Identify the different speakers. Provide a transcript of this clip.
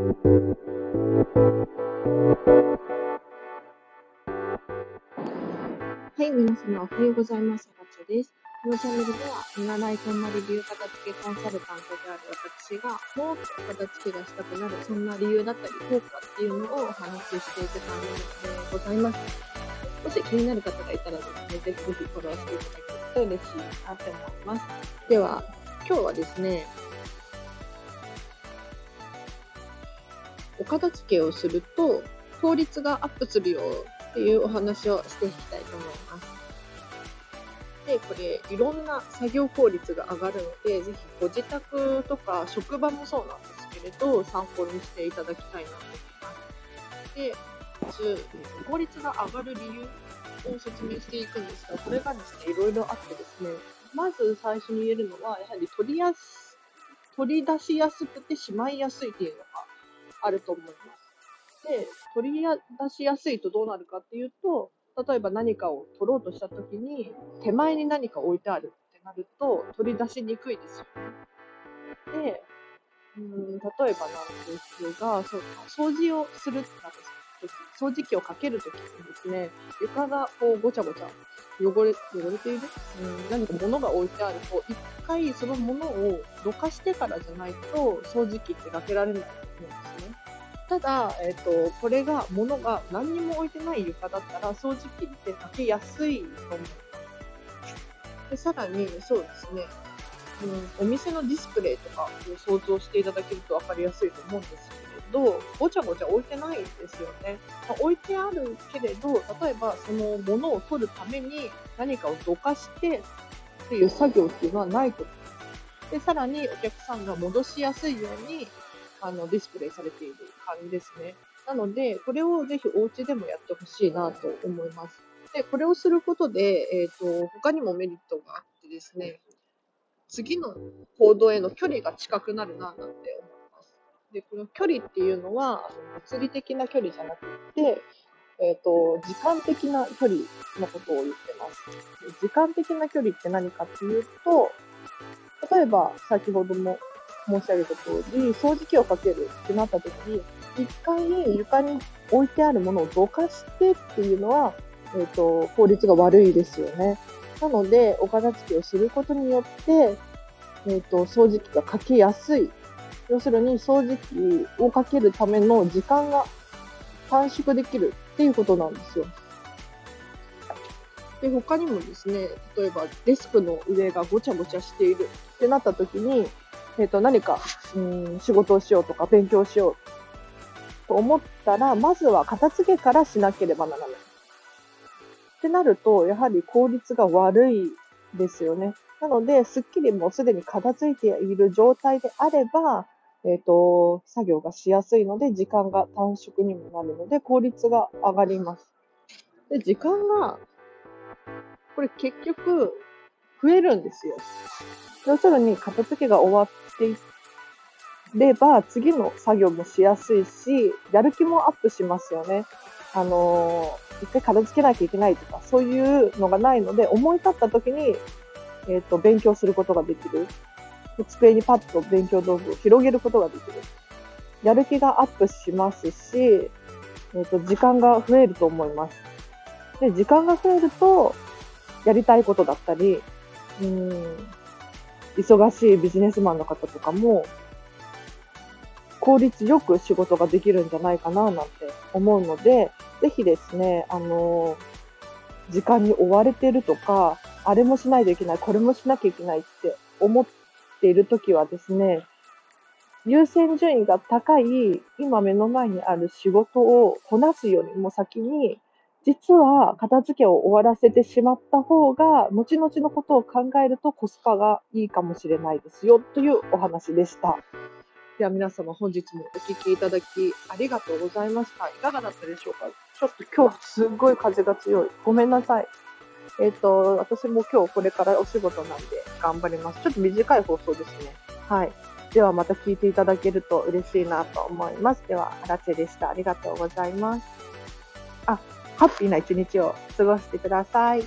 Speaker 1: はい、皆様おはようございます。あらちです。このチャンネルでは、見習いこんまり流片付けコンサルタントである私が、もっと片付けがしたくなる、そんな理由だったり、効果っていうのをお話ししていくチャンネルでございます。もし気になる方がいたらですね、ぜひぜひフォローしていただけると嬉しいなって思います。では、今日はですね、お片付けをすると効率がアップするよっていうお話をしていきたいと思います。で、これ、いろんな作業効率が上がるので、ぜひご自宅とか職場もそうなんですけれど、参考にしていただきたいなと思います。で、まず、効率が上がる理由を説明していくんですが、これがですね、いろいろあってですね、まず最初に言えるのは、やはり取りやす、取り出しやすくてしまいやすいっていうのがあると思います。で、取り出しやすいとどうなるかっていうと、例えば何かを取ろうとしたときに、手前に何か置いてあるってなると、取り出しにくいですよね。で、うん例えばなんですが、そう掃除をするってなった掃除機をかけるときにですね、床がこうごちゃごちゃ汚れ汚れている、うん、何か物が置いてあると、一回その物をどかしてからじゃないと掃除機ってかけられないですね。ただ、えっ、ー、と、これが、物が何にも置いてない床だったら、掃除機ってかけやすいと思います。で、さらに、そうですね、うん、お店のディスプレイとかを想像していただけると分かりやすいと思うんですけれど、ごちゃごちゃ置いてないですよね。まあ、置いてあるけれど、例えばその物を取るために何かをどかしてっていう作業っていうのはないと思います。で、さらにお客さんが戻しやすいように、あの、ディスプレイされている感じですね。なので、これをぜひお家でもやってほしいなと思います。で、これをすることで、えっ、ー、と、他にもメリットがあってですね、次の行動への距離が近くなるな、なんて思います。で、この距離っていうのは、物理的な距離じゃなくて、えっ、ー、と、時間的な距離のことを言ってます。時間的な距離って何かっていうと、例えば、先ほども申し上げた通り、掃除機をかけるってなった時、一回床に置いてあるものをどかしてっていうのは、えっ、ー、と、効率が悪いですよね。なので、お片付けをすることによって、えっ、ー、と、掃除機がかけやすい。要するに、掃除機をかけるための時間が短縮できるっていうことなんですよ。で、他にもですね、例えばデスクの上がごちゃごちゃしているってなった時に、え、ー、と、何か、うん、仕事をしようとか勉強しようと思ったら、まずは片付けからしなければならない。ってなると、やはり効率が悪いですよね。なので、スッキリもうすでに片付いている状態であれば、えっ、ー、と、作業がしやすいので、時間が短縮にもなるので、効率が上がります。で、時間が、これ結局、増えるんですよ。要するに、片付けが終わっていれば、次の作業もしやすいし、やる気もアップしますよね。あのー、一回片付けなきゃいけないとか、そういうのがないので、思い立った時に、えっ、ー、と、勉強することができる。机にパッと勉強道具を広げることができる。やる気がアップしますし、えっ、ー、と、時間が増えると思います。で、時間が増えると、やりたいことだったり、うん、忙しいビジネスマンの方とかも、効率よく仕事ができるんじゃないかななんて思うので、ぜひですね、あの、時間に追われてるとか、あれもしないといけない、これもしなきゃいけないって思っているときはですね、優先順位が高い今目の前にある仕事をこなすよりも先に実は片付けを終わらせてしまった方が、後々のことを考えるとコスパがいいかもしれないですよというお話でした。では皆様本日もお聴きいただきありがとうございました。いかがだったでしょうか？ちょっと今日すっごい風が強い。ごめんなさい。えっ、ー、と、私も今日これからお仕事なんで頑張ります。ちょっと短い放送ですね。はい。ではまた聞いていただけると嬉しいなと思います。では、あらでした。ありがとうございます。あ、ハッピーな一日を過ごしてください。